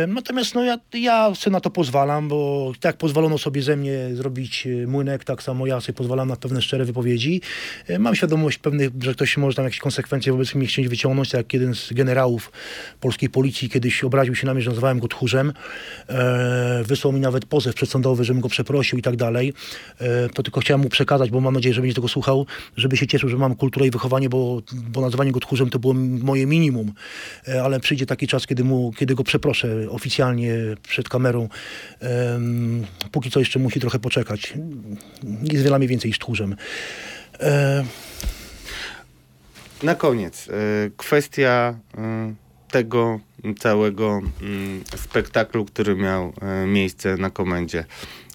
Natomiast no, ja, ja sobie na to pozwalam, bo tak pozwolono sobie ze mnie zrobić yy, młynek, tak samo ja sobie pozwalam na pewne szczere wypowiedzi. Yy, Mam świadomość pewnych, że ktoś może tam jakieś konsekwencje wobec mnie chcieć wyciągnąć, tak jak jeden z generałów polskiej policji kiedyś obraził się na mnie, że nazywałem go tchórzem. Wysłał mi nawet pozew przedsądowy, żebym go przeprosił i tak dalej. To tylko chciałem mu przekazać, bo mam nadzieję, że będzie tego słuchał, żeby się cieszył, że mam kulturę i wychowanie, bo, bo nazywanie go tchórzem to było moje minimum. Ale przyjdzie taki czas, kiedy, mu, kiedy go przeproszę oficjalnie przed kamerą. Em, póki co jeszcze musi trochę poczekać. Jest dla mnie więcej niż tchórzem. E, Na koniec, y, kwestia y, tego całego y, spektaklu, który miał y, miejsce na komendzie.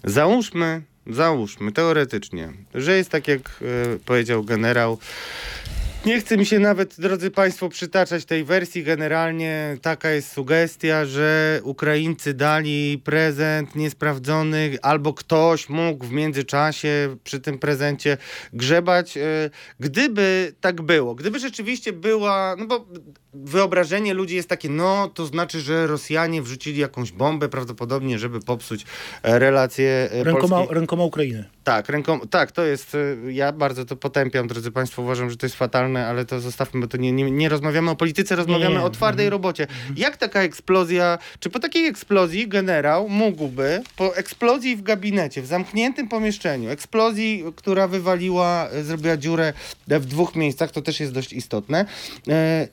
Załóżmy, załóżmy teoretycznie, że jest tak jak e, powiedział generał, nie chce mi się nawet, drodzy Państwo, przytaczać tej wersji. Generalnie taka jest sugestia, że Ukraińcy dali prezent niesprawdzony, albo ktoś mógł w międzyczasie przy tym prezencie grzebać. E, Gdyby tak było, gdyby rzeczywiście była, no bo wyobrażenie ludzi jest takie, no to znaczy, że Rosjanie wrzucili jakąś bombę prawdopodobnie, żeby popsuć e, relacje e, Rękoma, Polski. rękoma Ukrainy. Tak, ręką, tak, to jest, y, ja bardzo to potępiam, drodzy Państwo, uważam, że to jest fatalne, ale to zostawmy, bo to nie, nie, nie rozmawiamy o polityce, rozmawiamy nie. o twardej robocie. Jak taka eksplozja, czy po takiej eksplozji generał mógłby, po eksplozji w gabinecie, w zamkniętym pomieszczeniu, eksplozji, która wywaliła, zrobiła dziurę w dwóch miejscach, to też jest dość istotne, e,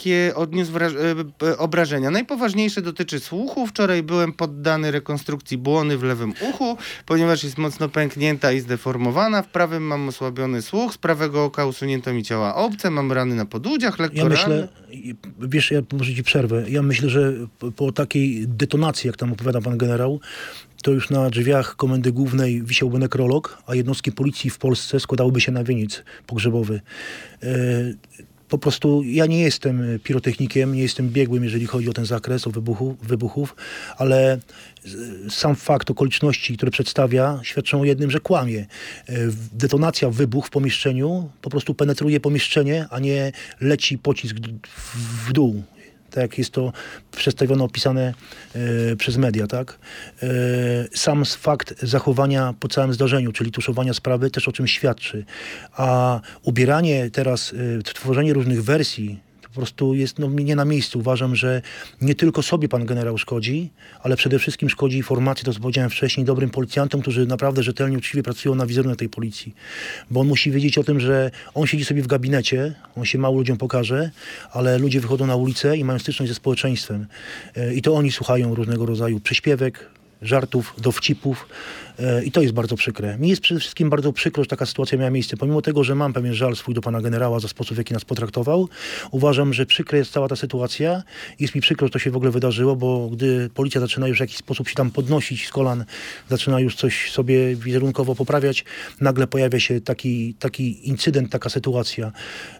jakie odniósł e, e, obrażenia? Najpoważniejsze dotyczy słuchu. Wczoraj byłem poddany rekonstrukcji błony w lewym uchu, ponieważ jest mocno pęknięta i zdeformowana. W prawym mam osłabiony słuch, z prawego oka usunięto mi ciała obce, mam rany na podłudziach, lekko Ja myślę, i- wiesz, ja może ci przerwę. Ja myślę, że po, po takiej detonacji, jak tam opowiada pan generał, to już na drzwiach komendy głównej wisiałby nekrolog, a jednostki policji w Polsce składałyby się na wieniec pogrzebowy. E, po prostu ja nie jestem pirotechnikiem, nie jestem biegłym, jeżeli chodzi o ten zakres, o wybuchu, wybuchów, ale z- sam fakt okoliczności, które przedstawia, świadczą o jednym, że kłamie. E, Detonacja, wybuch w pomieszczeniu po prostu penetruje pomieszczenie, a nie leci pocisk w dół. Tak jak jest to przedstawione, opisane e, przez media, tak? E, sam fakt zachowania po całym zdarzeniu, czyli tuszowania sprawy, też o czym świadczy. A ubieranie teraz, e, tworzenie różnych wersji, po prostu jest no, nie na miejscu. Uważam, że nie tylko sobie pan generał szkodzi, ale przede wszystkim szkodzi formacji, to co powiedziałem wcześniej, dobrym policjantom, którzy naprawdę rzetelnie, uczciwie pracują na wizerunek tej policji. Bo on musi wiedzieć o tym, że on siedzi sobie w gabinecie, on się mało ludziom pokaże, ale ludzie wychodzą na ulicę i mają styczność ze społeczeństwem. E, I to oni słuchają różnego rodzaju prześpiewek, żartów, dowcipów i to jest bardzo przykre. Mi jest przede wszystkim bardzo przykro, że taka sytuacja miała miejsce. Pomimo tego, że mam pewien żal swój do pana generała za sposób, w jaki nas potraktował, uważam, że przykra jest cała ta sytuacja. Jest mi przykro, że to się w ogóle wydarzyło, bo gdy policja zaczyna już w jakiś sposób się tam podnosić z kolan, zaczyna już coś sobie wizerunkowo poprawiać, nagle pojawia się taki, taki incydent, taka sytuacja.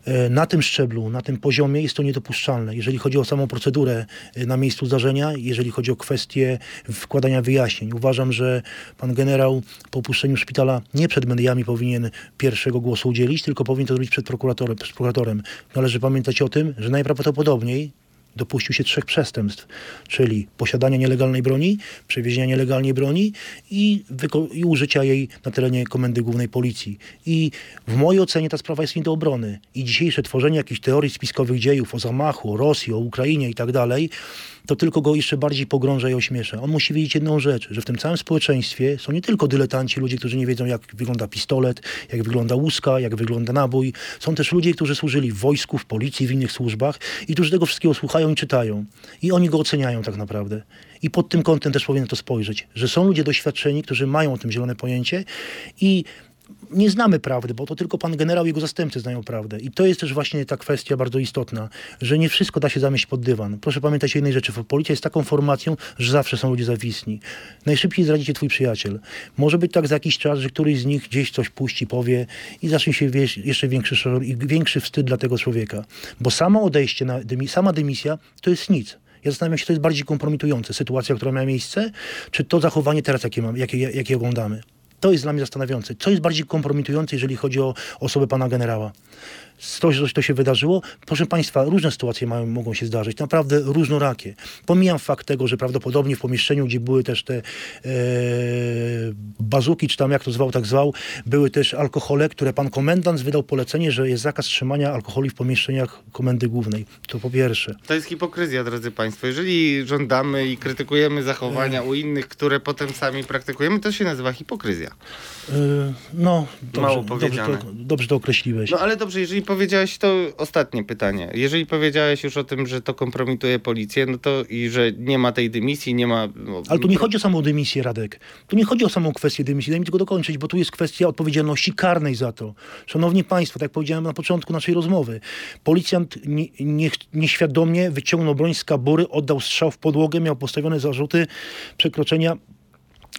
E, Na tym szczeblu, na tym poziomie jest to niedopuszczalne. Jeżeli chodzi o samą procedurę e, na miejscu zdarzenia, jeżeli chodzi o kwestię wkładania wyjaśnień. Uważam, że pan generał po opuszczeniu szpitala nie przed mediami powinien pierwszego głosu udzielić, tylko powinien to zrobić przed prokuratorem. Przed prokuratorem. Należy pamiętać o tym, że najprawdopodobniej dopuścił się trzech przestępstw, czyli posiadania nielegalnej broni, przewiezienia nielegalnej broni i, i użycia jej na terenie Komendy Głównej Policji. I w mojej ocenie ta sprawa jest nie do obrony. I dzisiejsze tworzenie jakichś teorii spiskowych dziejów o zamachu, o Rosji, o Ukrainie i tak dalej, to tylko go jeszcze bardziej pogrąża i ośmiesza. On musi wiedzieć jedną rzecz, że w tym całym społeczeństwie są nie tylko dyletanci, ludzie, którzy nie wiedzą, jak wygląda pistolet, jak wygląda łuska, jak wygląda nabój. Są też ludzie, którzy służyli w wojsku, w policji, w innych służbach i którzy tego wszystkiego słuchają i czytają. I oni go oceniają tak naprawdę. I pod tym kątem też powinien to spojrzeć, że są ludzie doświadczeni, którzy mają o tym zielone pojęcie i nie znamy prawdy, bo to tylko pan generał i jego zastępcy znają prawdę. I to jest też właśnie ta kwestia bardzo istotna, że nie wszystko da się zamieść pod dywan. Proszę pamiętać o jednej rzeczy. Policja jest taką formacją, że zawsze są ludzie zawisni. Najszybciej zdradzi cię twój przyjaciel. Może być tak za jakiś czas, że któryś z nich gdzieś coś puści, powie i zacznie się wiesz, jeszcze większy szor i większy wstyd dla tego człowieka. Bo samo odejście, na dymi, sama dymisja to jest nic. Ja zastanawiam się, to jest bardziej kompromitujące. Sytuacja, która miała miejsce, czy to zachowanie teraz, jakie, mam, jakie, jakie oglądamy. To jest dla mnie zastanawiające. Co jest bardziej kompromitujące, jeżeli chodzi o osobę pana generała? To, że to się wydarzyło, proszę Państwa, różne sytuacje mają, mogą się zdarzyć, naprawdę różnorakie. Pomijam fakt tego, że prawdopodobnie w pomieszczeniu, gdzie były też te e, bazuki, czy tam jak to zwał, tak zwał, były też alkohole, które pan komendant wydał polecenie, że jest zakaz trzymania alkoholi w pomieszczeniach komendy głównej. To po pierwsze. To jest hipokryzja, drodzy Państwo. Jeżeli żądamy i krytykujemy zachowania u innych, które potem sami praktykujemy, to się nazywa hipokryzja. E, no, Mało dobrze, dobrze, powiedziane. to, dobrze to określiłeś. No ale dobrze, jeżeli powiedziałeś, to ostatnie pytanie. Jeżeli powiedziałeś już o tym, że to kompromituje policję, no to i że nie ma tej dymisji, nie ma... No, Ale tu nie chodzi o samą dymisję, Radek. Tu nie chodzi o samą kwestię dymisji. Daj mi tylko dokończyć, bo tu jest kwestia odpowiedzialności karnej za to. Szanowni Państwo, tak jak powiedziałem na początku naszej rozmowy, policjant nie, nie, nieświadomie wyciągnął broń z kabury, oddał strzał w podłogę, miał postawione zarzuty przekroczenia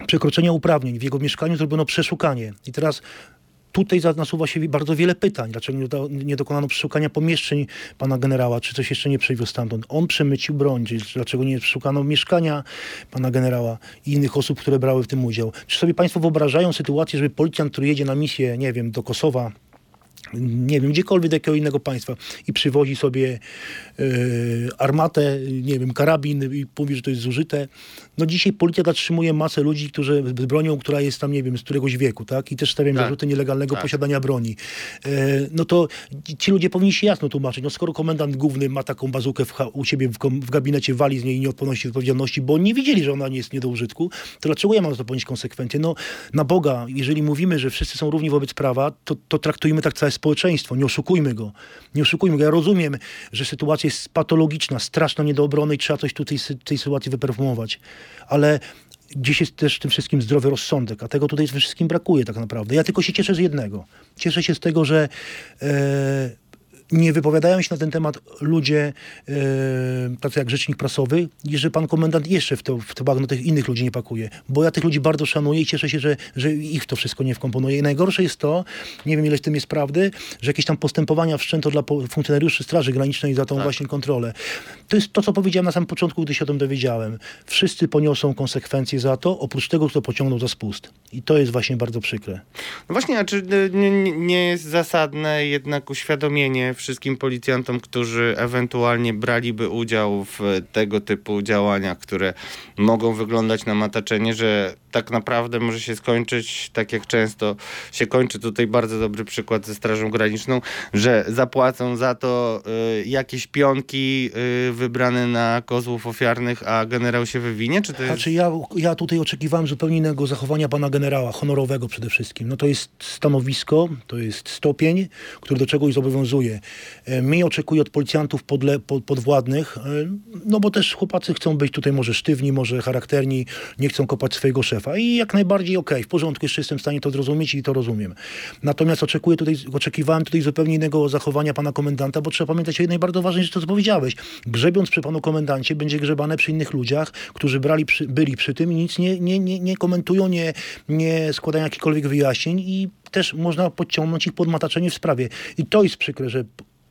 przekroczenia uprawnień. W jego mieszkaniu zrobiono przeszukanie. I teraz tutaj nasuwa się bardzo wiele pytań. Dlaczego nie, do, nie dokonano przeszukania pomieszczeń pana generała, czy coś jeszcze nie przywiózł stamtąd? On przemycił broń, dlaczego nie przeszukano mieszkania pana generała i innych osób, które brały w tym udział? Czy sobie państwo wyobrażają sytuację, żeby policjant, który jedzie na misję, nie wiem, do Kosowa, nie wiem, gdziekolwiek do jakiego innego państwa i przywozi sobie e, armatę, nie wiem, karabin i mówi, że to jest zużyte. No dzisiaj policja zatrzymuje masę ludzi, którzy z bronią, która jest tam, nie wiem, z któregoś wieku, tak? I też stawiają Tak. zarzuty nielegalnego Tak. posiadania broni. E, no to ci ludzie powinni się jasno tłumaczyć. No skoro komendant główny ma taką bazukę w, u siebie w, w gabinecie, wali z niej i nie ponosi odpowiedzialności, bo nie widzieli, że ona nie jest nie do użytku, to dlaczego ja mam za to ponieść konsekwencje? No na Boga, jeżeli mówimy, że wszyscy są równi wobec prawa, to, to traktujmy tak całe społeczeństwo. Nie oszukujmy go. Nie oszukujmy go. Ja rozumiem, że sytuacja jest patologiczna, straszna, nie do obrony i trzeba coś tutaj z tej sytuacji wyperfumować. Ale gdzieś jest też w tym wszystkim zdrowy rozsądek, a tego tutaj wszystkim brakuje tak naprawdę. Ja tylko się cieszę z jednego. Cieszę się z tego, że e, nie wypowiadają się na ten temat ludzie e, tacy jak rzecznik prasowy i że pan komendant jeszcze w to, w to bagno tych innych ludzi nie pakuje. Bo ja tych ludzi bardzo szanuję i cieszę się, że, że ich to wszystko nie wkomponuje. I najgorsze jest to, nie wiem ile w tym jest prawdy, że jakieś tam postępowania wszczęto dla funkcjonariuszy Straży Granicznej za tą Tak. właśnie kontrolę. To jest to, co powiedziałem na samym początku, gdy się o tym dowiedziałem. Wszyscy poniosą konsekwencje za to, oprócz tego, kto pociągnął za spust. I to jest właśnie bardzo przykre. No właśnie, a czy y, nie, nie- nie jest zasadne jednak uświadomienie wszystkim policjantom, którzy ewentualnie braliby udział w tego typu działaniach, które mogą wyglądać na mataczenie, że tak naprawdę może się skończyć, tak jak często się kończy, tutaj bardzo dobry przykład ze Strażą Graniczną, że zapłacą za to y, jakieś pionki y, wybrane na kozłów ofiarnych, a generał się wywinie? Czy to jest... Znaczy ja, ja tutaj oczekiwałem zupełnie innego zachowania pana generała, honorowego przede wszystkim. No to jest stanowisko, to jest stopień, który do czegoś zobowiązuje. E, Mnie oczekuje od policjantów podle, pod, podwładnych, e, no bo też chłopacy chcą być tutaj może sztywni, może charakterni, nie chcą kopać swojego szefa i jak najbardziej okej, w porządku, jeszcze jestem w stanie to zrozumieć i to rozumiem. Natomiast oczekuję tutaj, oczekiwałem tutaj zupełnie innego zachowania pana komendanta, bo trzeba pamiętać o jednej bardzo ważnej rzeczy, co powiedziałeś. Grzebiąc przy panu komendancie, będzie grzebane przy innych ludziach, którzy brali przy, byli przy tym i nic nie, nie, nie, nie komentują, nie, nie składają jakichkolwiek wyjaśnień i też można podciągnąć ich pod mataczenie w sprawie. I to jest przykre, że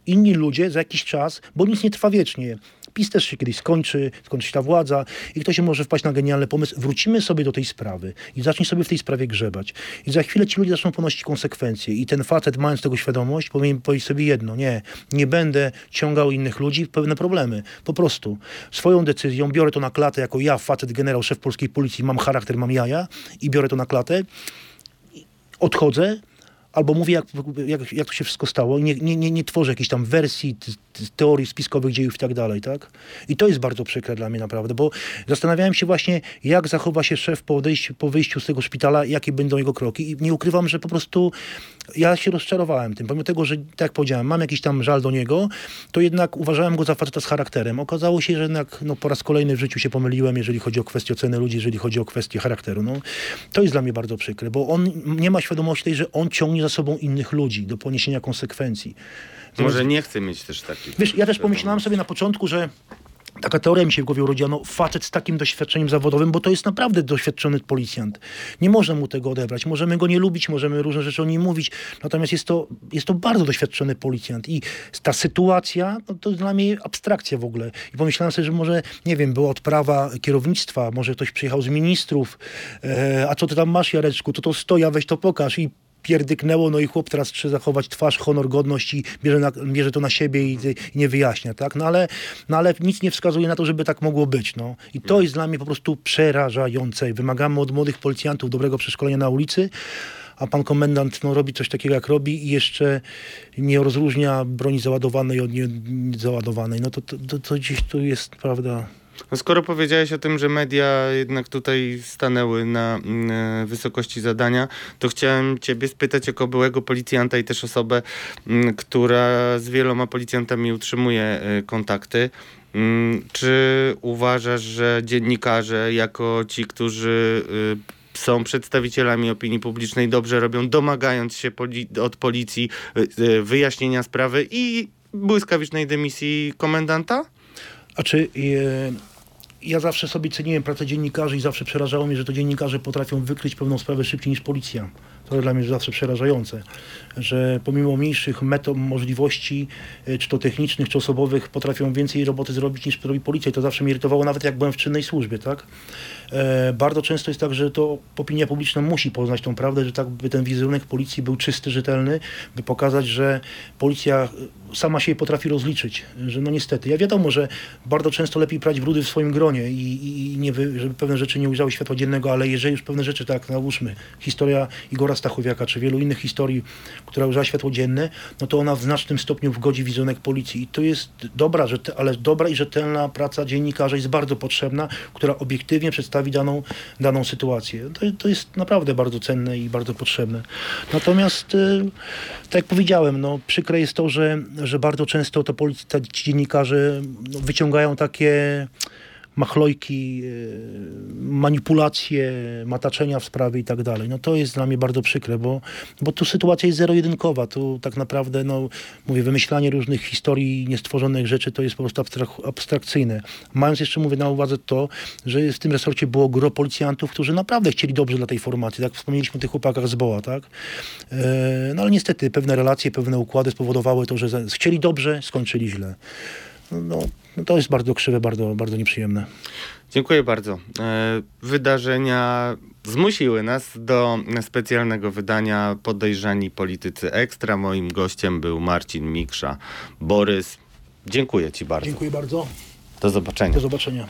inni ludzie za jakiś czas, bo nic nie trwa wiecznie. PiS też się kiedyś skończy, skończy się ta władza i ktoś może wpaść na genialny pomysł. Wrócimy sobie do tej sprawy i zacznie sobie w tej sprawie grzebać. I za chwilę ci ludzie zaczną ponosić konsekwencje. I ten facet, mając tego świadomość, powinien powiedzieć sobie jedno. Nie, nie będę ciągał innych ludzi w pewne problemy. Po prostu swoją decyzją biorę to na klatę, jako ja, facet, generał, szef polskiej policji, mam charakter, mam jaja i biorę to na klatę odchodzę, albo mówię, jak, jak, jak to się wszystko stało. Nie, nie, nie, nie tworzę jakichś tam wersji, teorii spiskowych dziejów i tak dalej, tak? I to jest bardzo przykre dla mnie naprawdę, bo zastanawiałem się właśnie, jak zachowa się szef po, odejściu, po wyjściu z tego szpitala, jakie będą jego kroki i nie ukrywam, że po prostu ja się rozczarowałem tym, pomimo tego, że tak jak powiedziałem, mam jakiś tam żal do niego, to jednak uważałem go za faceta z charakterem. Okazało się, że jednak no, po raz kolejny w życiu się pomyliłem, jeżeli chodzi o kwestię oceny ludzi, jeżeli chodzi o kwestię charakteru. No, to jest dla mnie bardzo przykre, bo on nie ma świadomości tej, że on ciągnie za sobą innych ludzi do poniesienia konsekwencji. Może nie chcę mieć też takich... Wiesz, ja też pomyślałem sobie na początku, że taka teoria mi się w głowie urodziła, no facet z takim doświadczeniem zawodowym, bo to jest naprawdę doświadczony policjant. Nie można mu tego odebrać. Możemy go nie lubić, możemy różne rzeczy o nim mówić, natomiast jest to, jest to bardzo doświadczony policjant i ta sytuacja, no to dla mnie abstrakcja w ogóle. I pomyślałem sobie, że może, nie wiem, była odprawa kierownictwa, może ktoś przyjechał z ministrów, e, a co ty tam masz, Jareczku, to to stoja, weź to pokaż i pierdyknęło, no i chłop teraz chce zachować twarz, honor, godność i bierze, na, bierze to na siebie i, i nie wyjaśnia, tak? No ale, no ale nic nie wskazuje na to, żeby tak mogło być, no. I to jest dla mnie po prostu przerażające. Wymagamy od młodych policjantów dobrego przeszkolenia na ulicy, a pan komendant no, robi coś takiego, jak robi i jeszcze nie rozróżnia broni załadowanej od niezaładowanej. No to, to, to, to gdzieś tu jest, prawda... No skoro powiedziałeś o tym, że media jednak tutaj stanęły na mm, wysokości zadania, to chciałem ciebie spytać jako byłego policjanta i też osobę, mm, która z wieloma policjantami utrzymuje y, kontakty. Mm, Czy uważasz, że dziennikarze jako ci, którzy y, są przedstawicielami opinii publicznej, dobrze robią, domagając się od policji y, y, wyjaśnienia sprawy i błyskawicznej dymisji komendanta? A czy e, ja zawsze sobie ceniłem pracę dziennikarzy i zawsze przerażało mnie, że to dziennikarze potrafią wykryć pewną sprawę szybciej niż policja. To jest dla mnie zawsze przerażające, że pomimo mniejszych metod, możliwości, e, czy to technicznych, czy osobowych, potrafią więcej roboty zrobić niż robi policja. I to zawsze mnie irytowało, nawet jak byłem w czynnej służbie, tak? E, bardzo często jest tak, że to opinia publiczna musi poznać tą prawdę, że tak by ten wizerunek policji był czysty, rzetelny, by pokazać, że policja sama się potrafi rozliczyć, że no niestety. Ja wiadomo, że bardzo często lepiej prać brudy w swoim gronie i, i, nie wy, żeby pewne rzeczy nie ujrzały światła dziennego, ale jeżeli już pewne rzeczy, tak nałóżmy, historia Igora Stachowiaka, czy wielu innych historii, która ujrzała światło dzienne, no to ona w znacznym stopniu wgodzi wizerunek policji i to jest dobra, ale dobra i rzetelna praca dziennikarza jest bardzo potrzebna, która obiektywnie przedstawi daną, daną sytuację. To, to jest naprawdę bardzo cenne i bardzo potrzebne. Natomiast, y, tak jak powiedziałem, no, przykre jest to, że, że bardzo często to ci dziennikarze no, wyciągają takie machlojki, y, manipulacje, mataczenia w sprawie i tak dalej. No to jest dla mnie bardzo przykre, bo, bo tu sytuacja jest zero-jedynkowa. Tu tak naprawdę, no, mówię, wymyślanie różnych historii, niestworzonych rzeczy to jest po prostu abstrak- abstrakcyjne. Mając jeszcze, mówię, na uwadze to, że w tym resorcie było gro policjantów, którzy naprawdę chcieli dobrze dla tej formacji. Tak wspomnieliśmy o tych chłopakach z BOA, tak? E, no ale niestety pewne relacje, pewne układy spowodowały to, że chcieli dobrze, skończyli źle. No, no to jest bardzo krzywe, bardzo, bardzo nieprzyjemne. Dziękuję bardzo. E, Wydarzenia zmusiły nas do specjalnego wydania Podejrzani Politycy Ekstra. Moim gościem był Marcin Miksza. Borys, dziękuję Ci bardzo. Dziękuję bardzo. Do zobaczenia. Do zobaczenia.